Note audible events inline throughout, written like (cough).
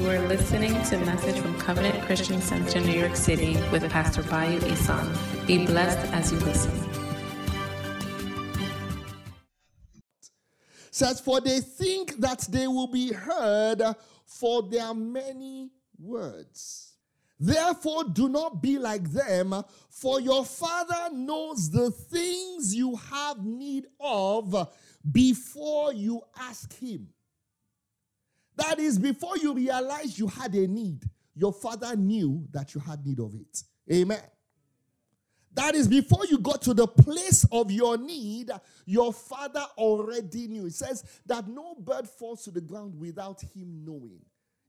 You are listening to a message from Covenant Christian Center, New York City, with Pastor Bayu Isan. Be blessed as you listen. says, For they think that they will be heard for their many words. Therefore, do not be like them, for your Father knows the things you have need of before you ask Him. That is, before you realize you had a need, your Father knew that you had need of it. Amen. That is before you got to the place of your need, your father already knew. It says that no bird falls to the ground without him knowing.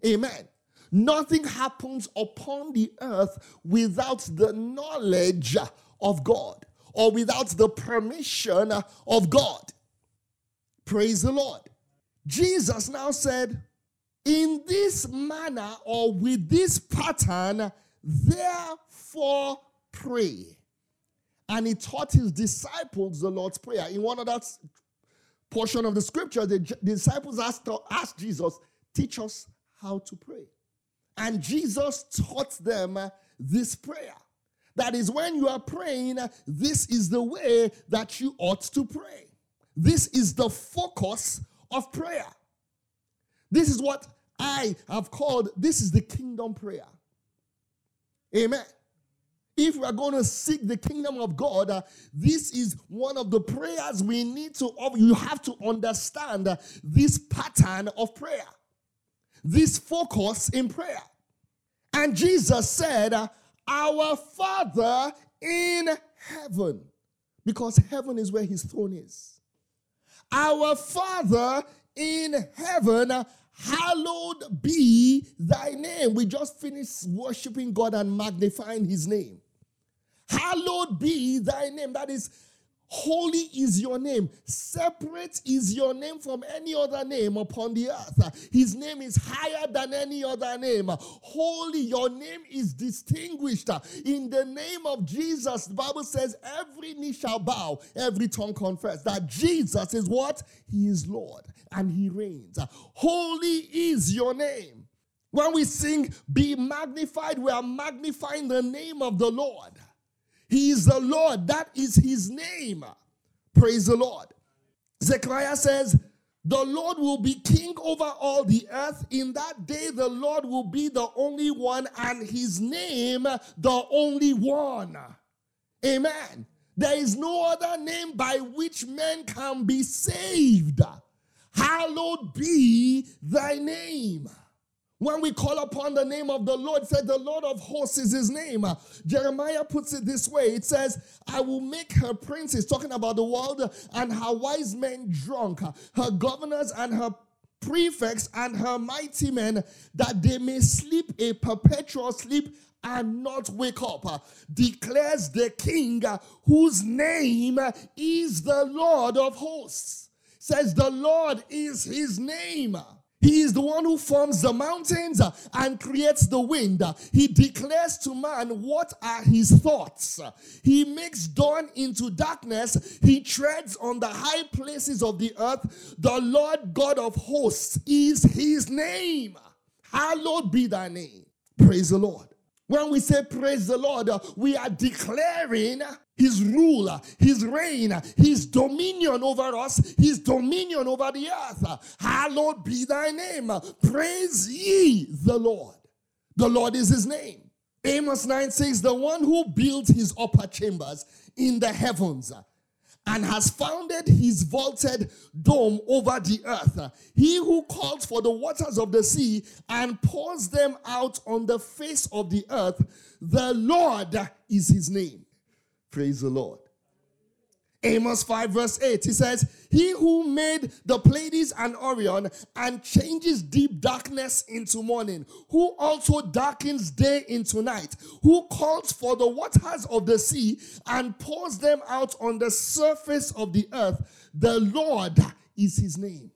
Amen. Nothing happens upon the earth without the knowledge of God or without the permission of God. Praise the Lord. Jesus now said, In this manner or with this pattern, therefore pray and he taught his disciples the Lord's Prayer. In one of that portion of the scripture, the, disciples asked, asked Jesus, Teach us how to pray. And Jesus taught them this prayer. That is, when you are praying, this is the way that you ought to pray. This is the focus of prayer. This is what I have called, this is the kingdom prayer. Amen. If we are going to seek the kingdom of God, uh, this is one of the prayers we need to, you have to understand uh, this pattern of prayer, this focus in prayer. And Jesus said, uh, Our Father in heaven, because heaven is where his throne is. Our Father in heaven, hallowed be thy name. We just finished worshiping God and magnifying his name. Hallowed be thy name. That is, holy is your name. Separate is your name from any other name upon the earth. His name is higher than any other name. Holy, your name is distinguished. In the name of Jesus, the Bible says, every knee shall bow, every tongue confess that Jesus is what? He is Lord and he reigns. Holy is your name. When we sing, Be magnified, we are magnifying the name of the Lord. He is the Lord. That is his name. Praise the Lord. Zechariah says, The Lord will be king over all the earth. In that day, the Lord will be the only one, and his name, the only one. Amen. There is no other name by which men can be saved. Hallowed be thy name. When we call upon the name of the Lord, said the Lord of hosts is his name. Jeremiah puts it this way it says, I will make her princes, talking about the world, and her wise men drunk, her governors and her prefects and her mighty men, that they may sleep a perpetual sleep and not wake up, declares the king whose name is the Lord of hosts. Says the Lord is his name. He is the one who forms the mountains uh, and creates the wind. He declares to man what are his thoughts. He makes dawn into darkness. He treads on the high places of the earth. The Lord God of hosts is his name. Hallowed be thy name. Praise the Lord. When we say praise the Lord, uh, we are declaring his rule, his reign, his dominion over us, his dominion over the earth. Hallowed be thy name. Praise ye the Lord. The Lord is his name. Amos 9 says, The one who built his upper chambers in the heavens and has founded his vaulted dome over the earth. He who calls for the waters of the sea and pours them out on the face of the earth, the Lord is his name. Praise the Lord. Amos 5, verse 8, he says, He who made the Pleiades and Orion and changes deep darkness into morning, who also darkens day into night, who calls for the waters of the sea and pours them out on the surface of the earth, the Lord is his name.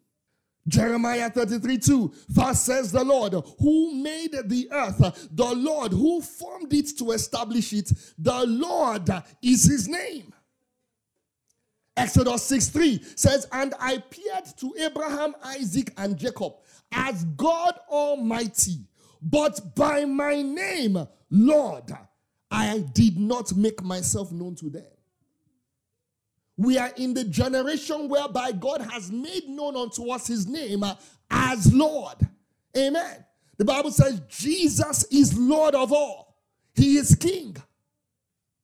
Jeremiah 33 2, thus says the Lord, who made the earth, the Lord who formed it to establish it, the Lord is his name. Exodus 6 3 says, And I appeared to Abraham, Isaac, and Jacob as God Almighty, but by my name, Lord, I did not make myself known to them. We are in the generation whereby God has made known unto us his name as Lord. Amen. The Bible says Jesus is Lord of all, he is King.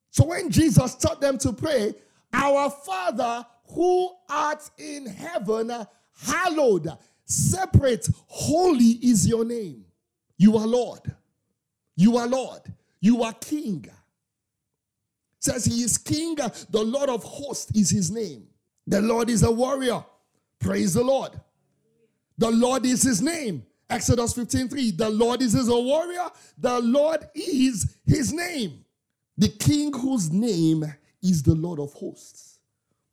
So when Jesus taught them to pray, Our Father who art in heaven, hallowed, separate, holy is your name. You are Lord. You are Lord. You are King. Says he is King. The Lord of hosts is his name. The Lord is a warrior. Praise the Lord. The Lord is his name. Exodus 15 3. The Lord is his warrior. The Lord is his name. The king whose name is the Lord of hosts.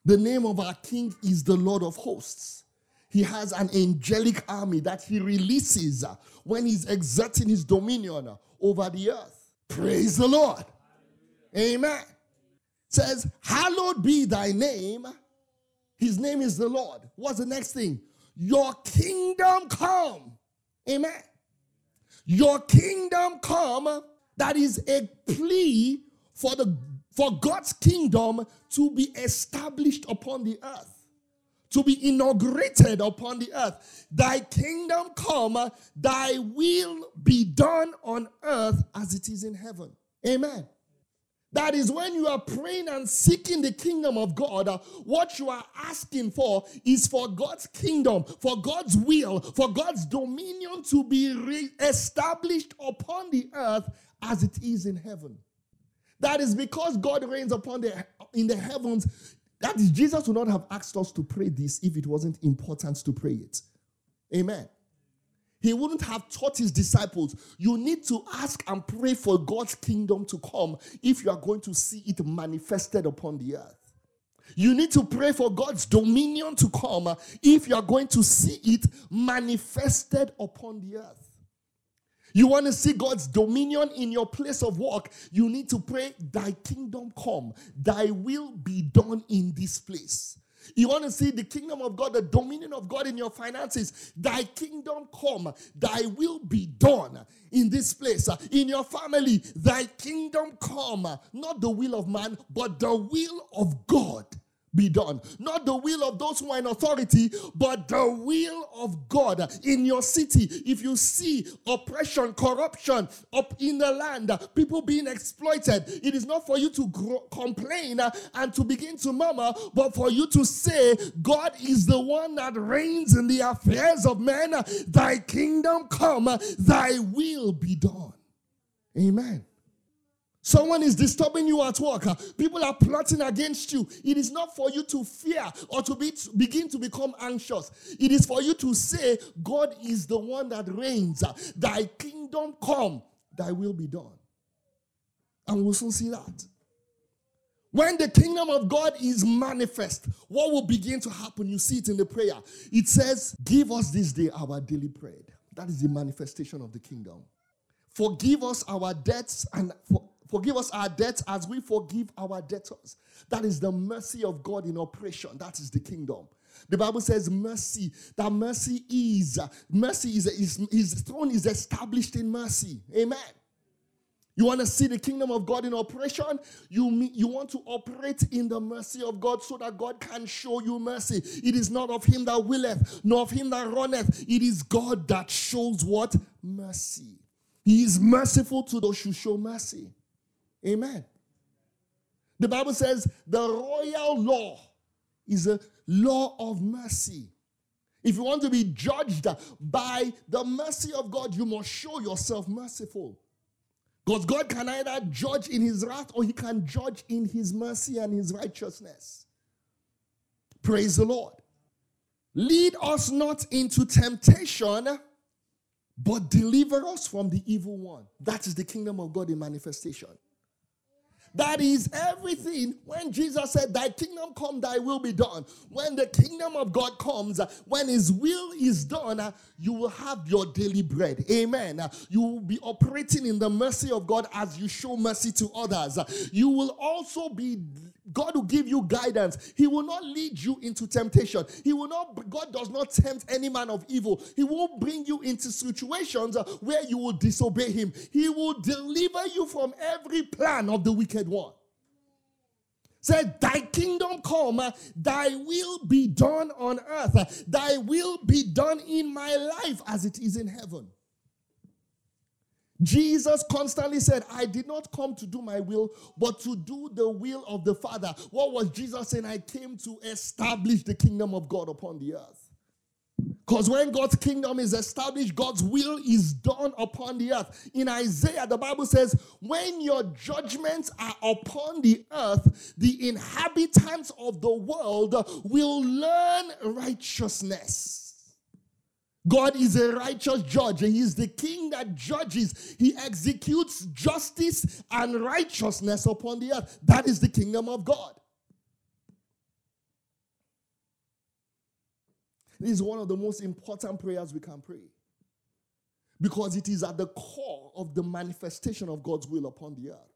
The name of our king is the Lord of hosts. He has an angelic army that he releases when he's exerting his dominion over the earth. Praise the Lord. Amen. Says, Hallowed be thy name. His name is the Lord. What's the next thing? Your kingdom come. Amen. Your kingdom come. That is a plea for the for God's kingdom to be established upon the earth, to be inaugurated upon the earth. Thy kingdom come, thy will be done on earth as it is in heaven. Amen. That is when you are praying and seeking the kingdom of God, uh, what you are asking for is for God's kingdom, for God's will, for God's dominion to be re- established upon the earth as it is in heaven. That is because God reigns upon the in the heavens. That is, Jesus would not have asked us to pray this if it wasn't important to pray it. Amen. He wouldn't have taught his disciples, you need to ask and pray for God's kingdom to come if you are going to see it manifested upon the earth. You need to pray for God's dominion to come if you are going to see it manifested upon the earth. You want to see God's dominion in your place of work, you need to pray, Thy kingdom come, Thy will be done in this place. You want to see the kingdom of God, the dominion of God in your finances. Thy kingdom come, thy will be done in this place. In your family, thy kingdom come. Not the will of man, but the will of God be done. Not the will of those who are in authority, but the will of God in your city. If you see oppression, corruption up in the land, people being exploited, it is not for you to complain and to begin to murmur, but for you to say, God is the one that reigns in the affairs of men. Thy kingdom come, thy will be done. Amen. Someone is disturbing you at work. People are plotting against you. It is not for you to fear or to be, to begin to become anxious. It is for you to say, God is the one that reigns. Thy kingdom come, thy will be done. And we'll soon see that. When the kingdom of God is manifest, what will begin to happen? You see it in the prayer. It says, Give us this day our daily bread. That is the manifestation of the kingdom. Forgive us our debts and for, Forgive us our debts as we forgive our debtors. That is the mercy of God in operation. That is the kingdom. The Bible says mercy. That mercy is mercy is, is his throne is established in mercy. Amen. You want to see the kingdom of God in operation? You, you want to operate in the mercy of God so that God can show you mercy. It is not of him that willeth, nor of him that runneth. It is God that shows what? Mercy. He is merciful to those who show mercy. Amen. The Bible says the royal law is a law of mercy. If you want to be judged by the mercy of God, you must show yourself merciful. Because God can either judge in his wrath or he can judge in his mercy and his righteousness. Praise the Lord. Lead us not into temptation, but deliver us from the evil one. That is the kingdom of God in manifestation. That is everything. When Jesus said, Thy kingdom come, thy will be done. When the kingdom of God comes, when his will is done, you will have your daily bread. Amen. You will be operating in the mercy of God as you show mercy to others. You will also be God will give you guidance. He will not lead you into temptation. He will not, God does not tempt any man of evil. He won't bring you into situations where you will disobey him. He will deliver you from every plan of the wicked one. Said, Thy kingdom come, thy will be done on earth, thy will be done in my life as it is in heaven. Jesus constantly said, I did not come to do my will, but to do the will of the Father. What was Jesus saying? I came to establish the kingdom of God upon the earth. Because when God's kingdom is established, God's will is done upon the earth. In Isaiah, the Bible says, When your judgments are upon the earth, the inhabitants of the world will learn righteousness. God is a righteous judge. And He is the king that judges. He executes justice and righteousness upon the earth. That is the kingdom of God. This is one of the most important prayers we can pray because it is at the core of the manifestation of God's will upon the earth.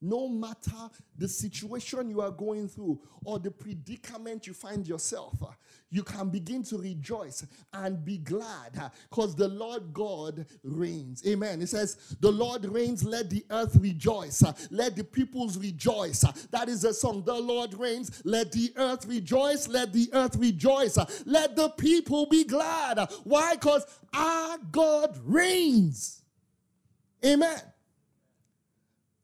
No matter the situation you are going through or the predicament you find yourself, uh, you can begin to rejoice and be glad because uh, the Lord God reigns. Amen. It says, The Lord reigns, let the earth rejoice, uh, let the peoples rejoice. That is a song. The Lord reigns, let the earth rejoice, let the earth rejoice, let the people be glad. Why? Because our God reigns. Amen.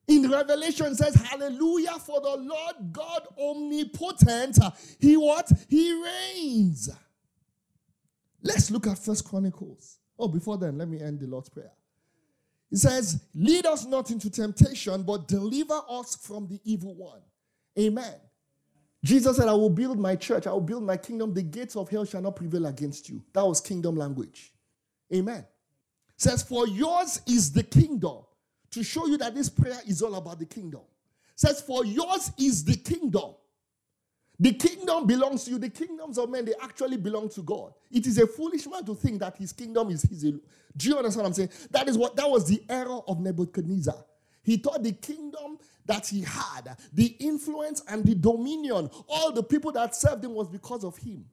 In Revelation says, Hallelujah for the Lord God omnipotent. He what? He reigns. Let's look at First Chronicles. Oh, before then, let me end the Lord's Prayer. It says, Lead us not into temptation, but deliver us from the evil one. Amen. Jesus said, I will build my church, I will build my kingdom. The gates of hell shall not prevail against you. That was kingdom language. Amen. It says, For yours is the kingdom to show you that this prayer is all about the kingdom. says, For yours is the kingdom. The kingdom belongs to you. The kingdoms of men, they actually belong to God. It is a foolish man to think that his kingdom is his. Do you understand what I'm saying? That is what that was the error of Nebuchadnezzar. He thought the kingdom that he had, the influence and the dominion, all the people that served him was because of him.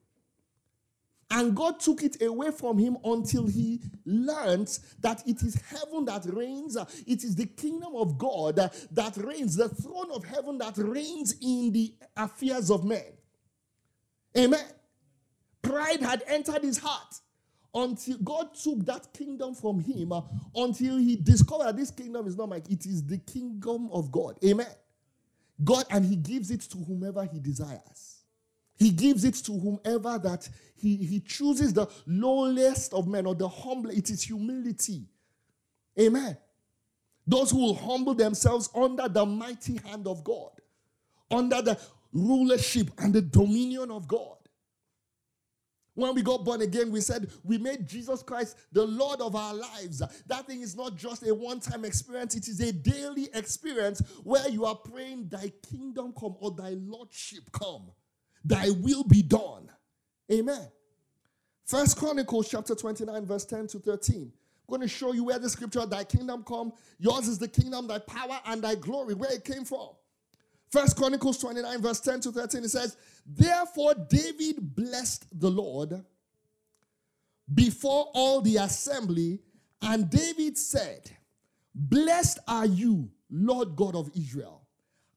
And God took it away from him until he learned that it is heaven that reigns. It is the kingdom of God that reigns, the throne of heaven that reigns in the affairs of men. Amen. Pride had entered his heart until God took that kingdom from him uh, until he discovered this kingdom is not like it is the kingdom of God. Amen. God, and he gives it to whomever he desires. He gives it to whomever that he, he chooses the lowest of men or the humble. It is humility. Amen. Those who will humble themselves under the mighty hand of God, under the rulership and the dominion of God. When we got born again, we said we made Jesus Christ the Lord of our lives. That thing is not just a one time experience, it is a daily experience where you are praying, Thy kingdom come or Thy Lordship come. Thy will be done. Amen. First Chronicles chapter 29, verse 10 to 13. I'm going to show you where the scripture, thy kingdom come, yours is the kingdom, thy power and thy glory, where it came from. First Chronicles 29, verse 10 to 13, it says, Therefore David blessed the Lord before all the assembly, and David said, Blessed are you, Lord God of Israel,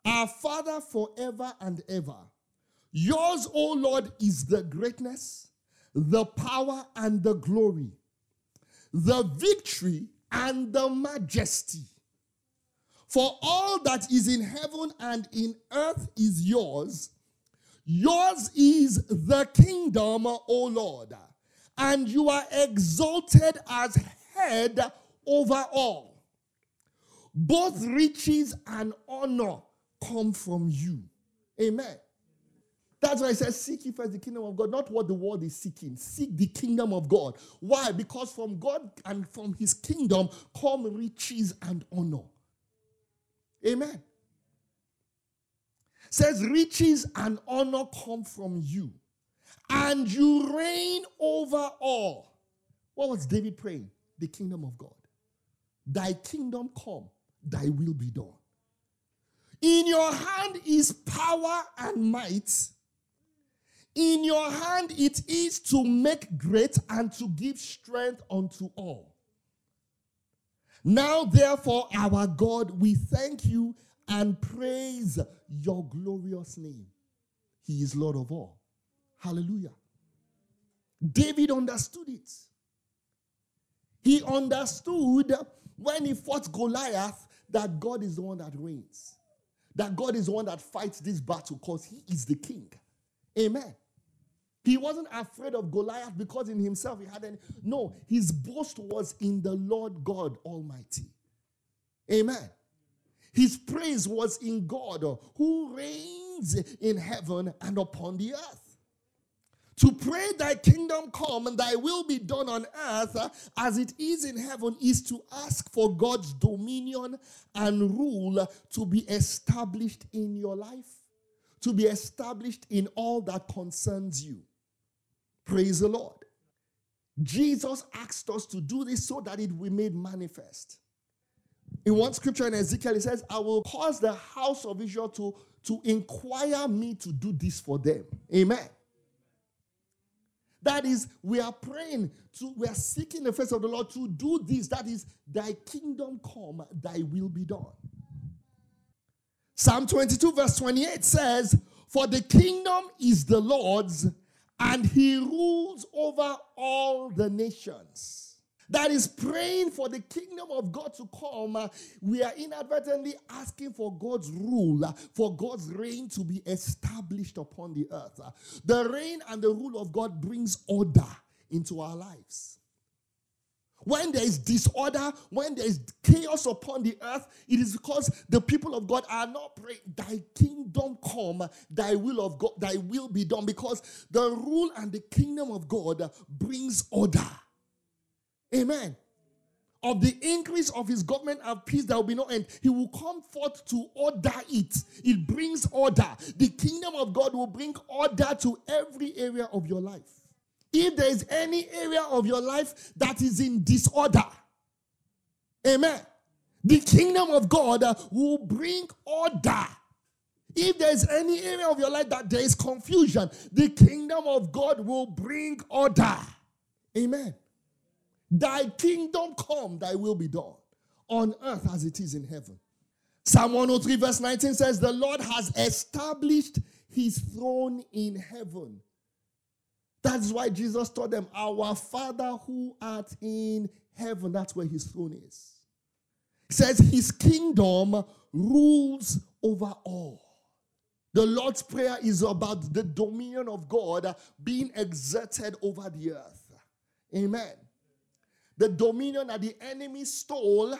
our Father forever and ever. Yours, O Lord, is the greatness, the power, and the glory, the victory, and the majesty. For all that is in heaven and in earth is yours. Yours is the kingdom, O Lord, and you are exalted as head over all. Both riches and honor come from you. Amen. That's why I said, Seek ye first the kingdom of God, not what the world is seeking. Seek the kingdom of God. Why? Because from God and from his kingdom come riches and honor. Amen. Says riches and honor come from you, and you reign over all. What was David praying? The kingdom of God. Thy kingdom come, thy will be done. In your hand is power and might. In your hand it is to make great and to give strength unto all. Now, therefore, our God, we thank you and praise your glorious name. He is Lord of all. Hallelujah. David understood it. He understood when he fought Goliath that God is the one that reigns, that God is the one that fights this battle because he is the king. Amen. He wasn't afraid of Goliath because in himself he had any. No, his boast was in the Lord God Almighty. Amen. His praise was in God uh, who reigns in heaven and upon the earth. To pray thy kingdom come and thy will be done on earth uh, as it is in heaven is to ask for God's dominion and rule to be established in your life, to be established in all that concerns you. Praise the Lord. Jesus asked us to do this so that it be made manifest. In one scripture in Ezekiel, it says, I will cause the house of Israel to, to inquire me to do this for them. Amen. That is, we are praying to, we are seeking the face of the Lord to do this. That is, thy kingdom come, thy will be done. Psalm 22, verse 28 says, For the kingdom is the Lord's and he rules over all the nations. That is praying for the kingdom of God to come. we are inadvertently asking for God's rule, for God's reign to be established upon the earth. The reign and the rule of God brings order into our lives. When there is disorder, when there is chaos upon the earth, it is because the people of God are not praying, Thy kingdom come, Thy will of God, Thy will be done. Because the rule and the kingdom of God brings order. Amen. Of the increase of his government and peace, there will be no end. He will come forth to order it. It brings order. The kingdom of God will bring order to every area of your life. If there is any area of your life that is in disorder, amen, the kingdom of God will bring order. If there is any area of your life that there is confusion, the kingdom of God will bring order. Amen. Thy kingdom come, thy will be done on earth as it is in heaven. Psalm 103, verse 19 says, The Lord has established his throne in heaven that's why Jesus told them, Our Father who art in heaven, that's where his throne is. He says, His kingdom rules over all. The Lord's Prayer is about the dominion of God being exerted over the earth. Amen. The dominion that the enemy stole,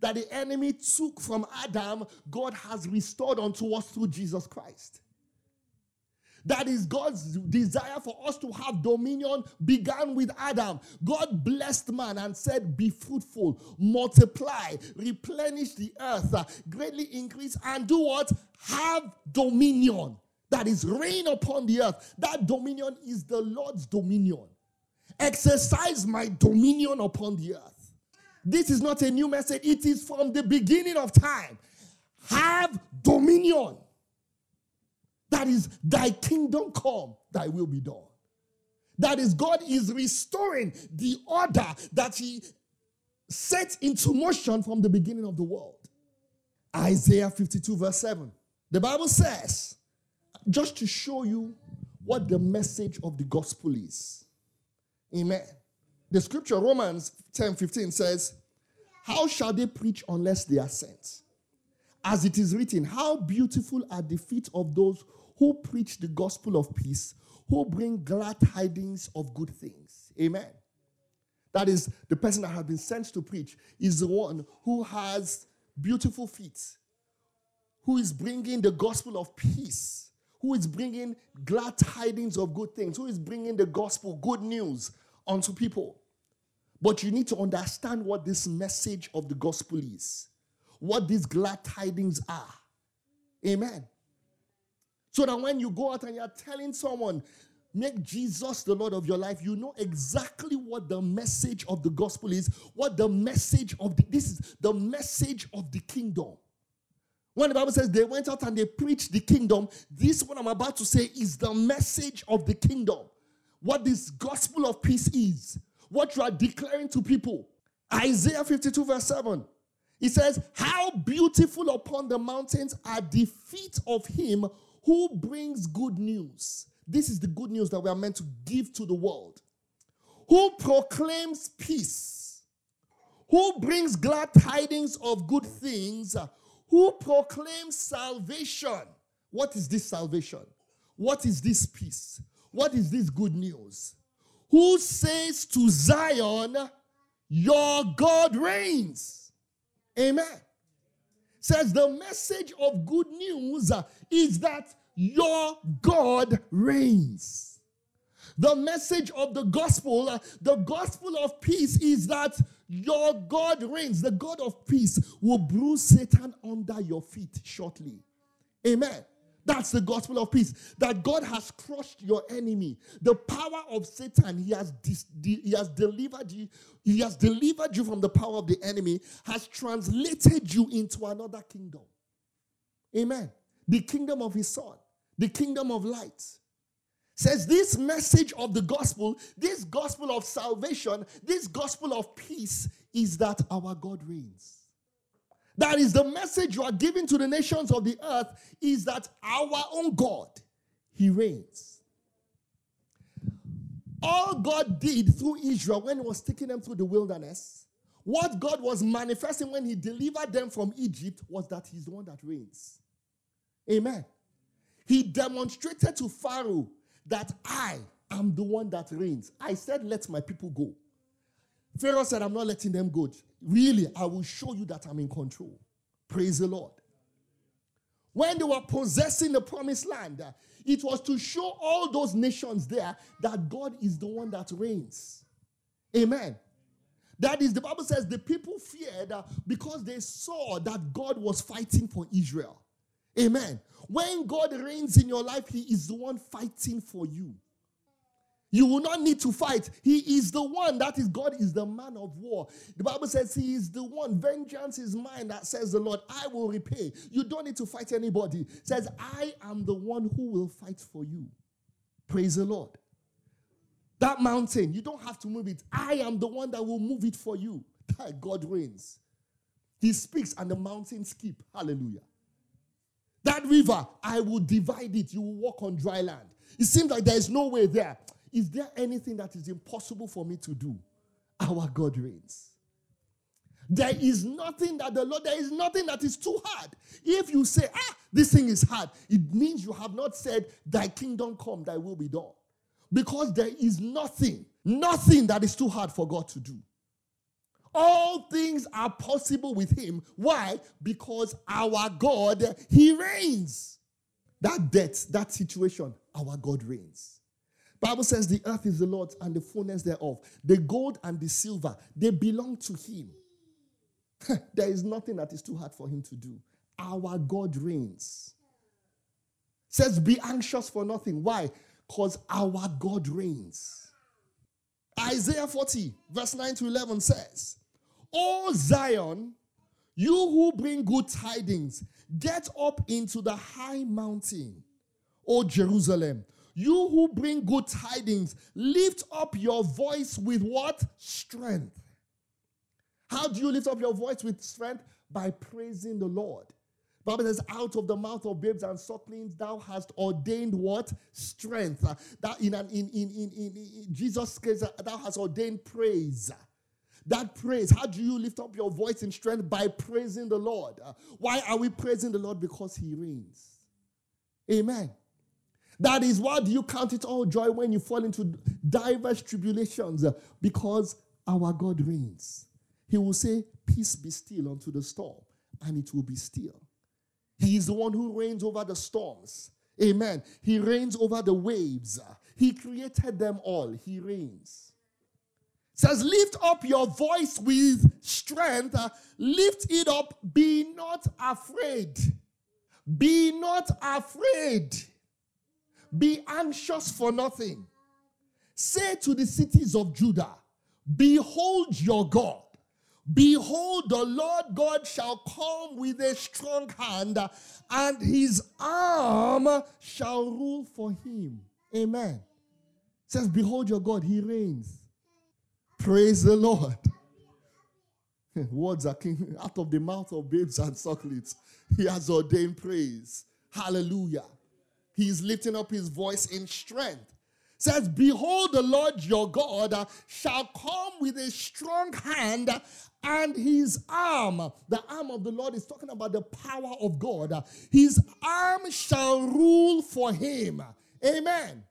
that the enemy took from Adam, God has restored unto us through Jesus Christ. That is God's desire for us to have dominion began with Adam. God blessed man and said, Be fruitful, multiply, replenish the earth, uh, greatly increase, and do what? Have dominion. That is reign upon the earth. That dominion is the Lord's dominion. Exercise my dominion upon the earth. This is not a new message, it is from the beginning of time. Have dominion. That is, thy kingdom come, thy will be done. That is, God is restoring the order that He set into motion from the beginning of the world. Isaiah 52, verse 7. The Bible says, just to show you what the message of the gospel is. Amen. The scripture, Romans 10 15, says, How shall they preach unless they are sent? As it is written, How beautiful are the feet of those who preach the gospel of peace, who bring glad tidings of good things. Amen. That is the person that has been sent to preach, is the one who has beautiful feet, who is bringing the gospel of peace, who is bringing glad tidings of good things, who is bringing the gospel, good news unto people. But you need to understand what this message of the gospel is, what these glad tidings are. Amen. So that when you go out and you're telling someone, make Jesus the Lord of your life, you know exactly what the message of the gospel is, what the message of the, this is the message of the kingdom. When the Bible says they went out and they preached the kingdom, this what I'm about to say is the message of the kingdom. What this gospel of peace is, what you are declaring to people. Isaiah 52, verse 7. It says, How beautiful upon the mountains are the feet of him who brings good news. This is the good news that we are meant to give to the world. Who proclaims peace, who brings glad tidings of good things, who proclaims salvation. What is this salvation? What is this peace? What is this good news? Who says to Zion, Your God reigns? Amen. Says the message of good news is that your God reigns. The message of the gospel, the gospel of peace, is that your God reigns. The God of peace will bruise Satan under your feet shortly. Amen. That's the gospel of peace. That God has crushed your enemy. The power of Satan, he has, dis- he has delivered you. He has delivered you from the power of the enemy, has translated you into another kingdom. Amen. The kingdom of his son, the kingdom of light says this message of the gospel, this gospel of salvation, this gospel of peace is that our God reigns. That is the message you are giving to the nations of the earth is that our own God, he reigns. All God did through Israel when he was taking them through the wilderness, what God was manifesting when he delivered them from Egypt was that he's the one that reigns. Amen. He demonstrated to Pharaoh that I am the one that reigns. I said, Let my people go. Pharaoh said, I'm not letting them go. Really, I will show you that I'm in control. Praise the Lord. When they were possessing the promised land, uh, it was to show all those nations there that God is the one that reigns. Amen. That is, the Bible says the people feared uh, because they saw that God was fighting for Israel. Amen. When God reigns in your life, He is the one fighting for you. You will not need to fight. He is the one that is God is the man of war. The Bible says he is the one. Vengeance is mine that says the Lord. I will repay. You don't need to fight anybody. It says I am the one who will fight for you. Praise the Lord. That mountain, you don't have to move it. I am the one that will move it for you. (laughs) God reigns. He speaks and the mountains skip. Hallelujah. That river, I will divide it. You will walk on dry land. It seems like there is no way there. Is there anything that is impossible for me to do? Our God reigns. There is nothing that the Lord, there is nothing that is too hard. If you say, ah, this thing is hard, it means you have not said, Thy kingdom come, thy will be done. Because there is nothing, nothing that is too hard for God to do. All things are possible with him. Why? Because our God, he reigns. That death, that situation, our God reigns. Bible says the earth is the Lord's and the fullness thereof. The gold and the silver, they belong to him. (laughs) there is nothing that is too hard for him to do. Our God reigns. Says, be anxious for nothing. Why? Because our God reigns. Isaiah 40, verse 9 to 11 says, O Zion, you who bring good tidings, get up into the high mountain. O Jerusalem, you who bring good tidings, lift up your voice with what? Strength. How do you lift up your voice with strength? By praising the Lord. Bible says, out of the mouth of babes and sucklings, thou hast ordained what? Strength. That in, an, in, in, in, in, in Jesus' case, uh, thou hast ordained praise. That praise, how do you lift up your voice in strength? By praising the Lord. Uh, why are we praising the Lord? Because He reigns. Amen. That is why do you count it all joy when you fall into diverse tribulations? Because our God reigns. He will say, Peace be still unto the storm, and it will be still. He is the one who reigns over the storms. Amen. He reigns over the waves. He created them all. He reigns says, Lift up your voice with strength, lift it up, be not afraid. Be not afraid. Be anxious for nothing. Say to the cities of Judah, Behold your God. Behold, the Lord God shall come with a strong hand, and his arm shall rule for him. Amen. It says, Behold your God, he reigns. Praise the Lord. (laughs) Words are king out of the mouth of babes and sucklings. He has ordained praise. Hallelujah. He is lifting up his voice in strength says, Behold, the Lord your God uh, shall come with a strong hand and his arm. The arm of the Lord is talking about the power of God. His arm shall rule for him. Amen.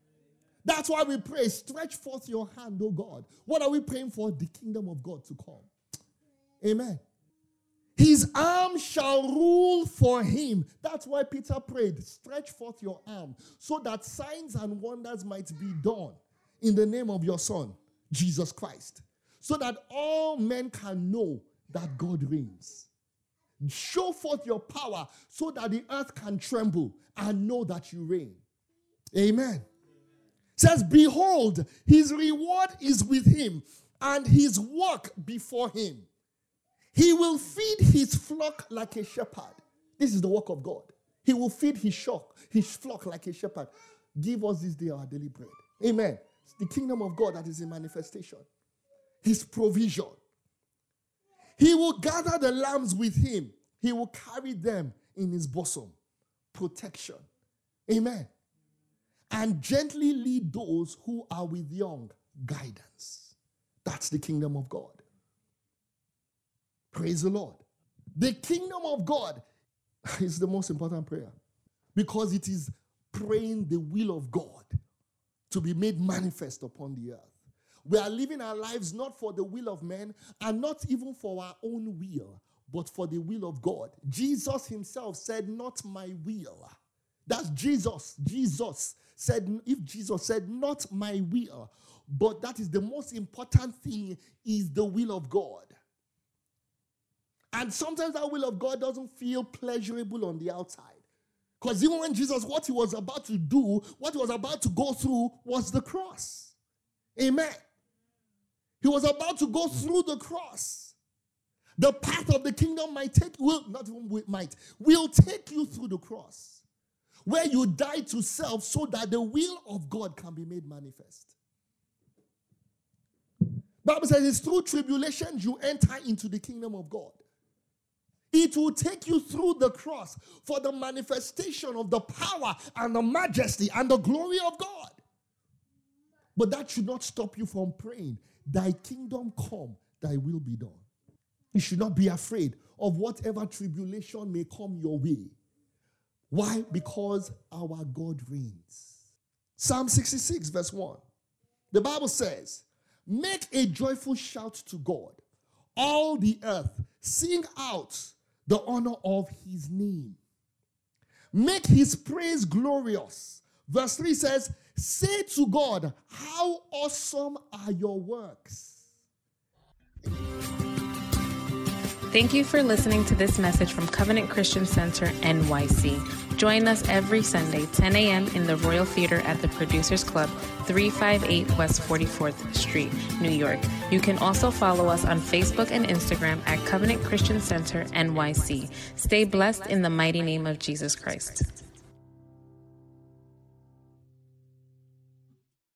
That's why we pray, stretch forth your hand, O God. What are we praying for? The kingdom of God to come. Amen. His arm shall rule for him. That's why Peter prayed, stretch forth your arm so that signs and wonders might be done in the name of your Son, Jesus Christ, so that all men can know that God reigns. Show forth your power so that the earth can tremble and know that you reign. Amen. says, Behold, his reward is with him and his work before him. He will feed his flock like a shepherd. This is the work of God. He will feed his flock, his flock like a shepherd. Give us this day our daily bread. Amen. It's the kingdom of God that is in manifestation. His provision. He will gather the lambs with him. He will carry them in his bosom. Protection. Amen. And gently lead those who are with young. Guidance. That's the kingdom of God. Praise the Lord. The kingdom of God (laughs) is the most important prayer because it is praying the will of God to be made manifest upon the earth. We are living our lives not for the will of men and not even for our own will, but for the will of God. Jesus himself said, Not my will. That's Jesus. Jesus said, if Jesus said, Not my will, but that is the most important thing, is the will of God. And sometimes that will of God doesn't feel pleasurable on the outside. Because even when Jesus, what he was about to do, what he was about to go through was the cross. Amen. He was about to go through the cross. The path of the kingdom might take, will not even might, will take you through the cross. Where you die to self so that the will of God can be made manifest. Bible says it's through tribulation you enter into the kingdom of God. It will take you through the cross for the manifestation of the power and the majesty and the glory of God. But that should not stop you from praying, Thy kingdom come, Thy will be done. You should not be afraid of whatever tribulation may come your way. Why? Because our God reigns. Psalm 66, verse 1. The Bible says, Make a joyful shout to God, all the earth, sing out the honor of his name. Make his praise glorious. Verse 3 says, Say to God, How awesome are your works! Thank you for listening to this message from Covenant Christian Center NYC. Join us every Sunday, 10 a.m. in the Royal Theater at the Producers Club, 358 West 44th Street, New York. You can also follow us on Facebook and Instagram at Covenant Christian Center NYC. Stay blessed in the mighty name of Jesus Christ.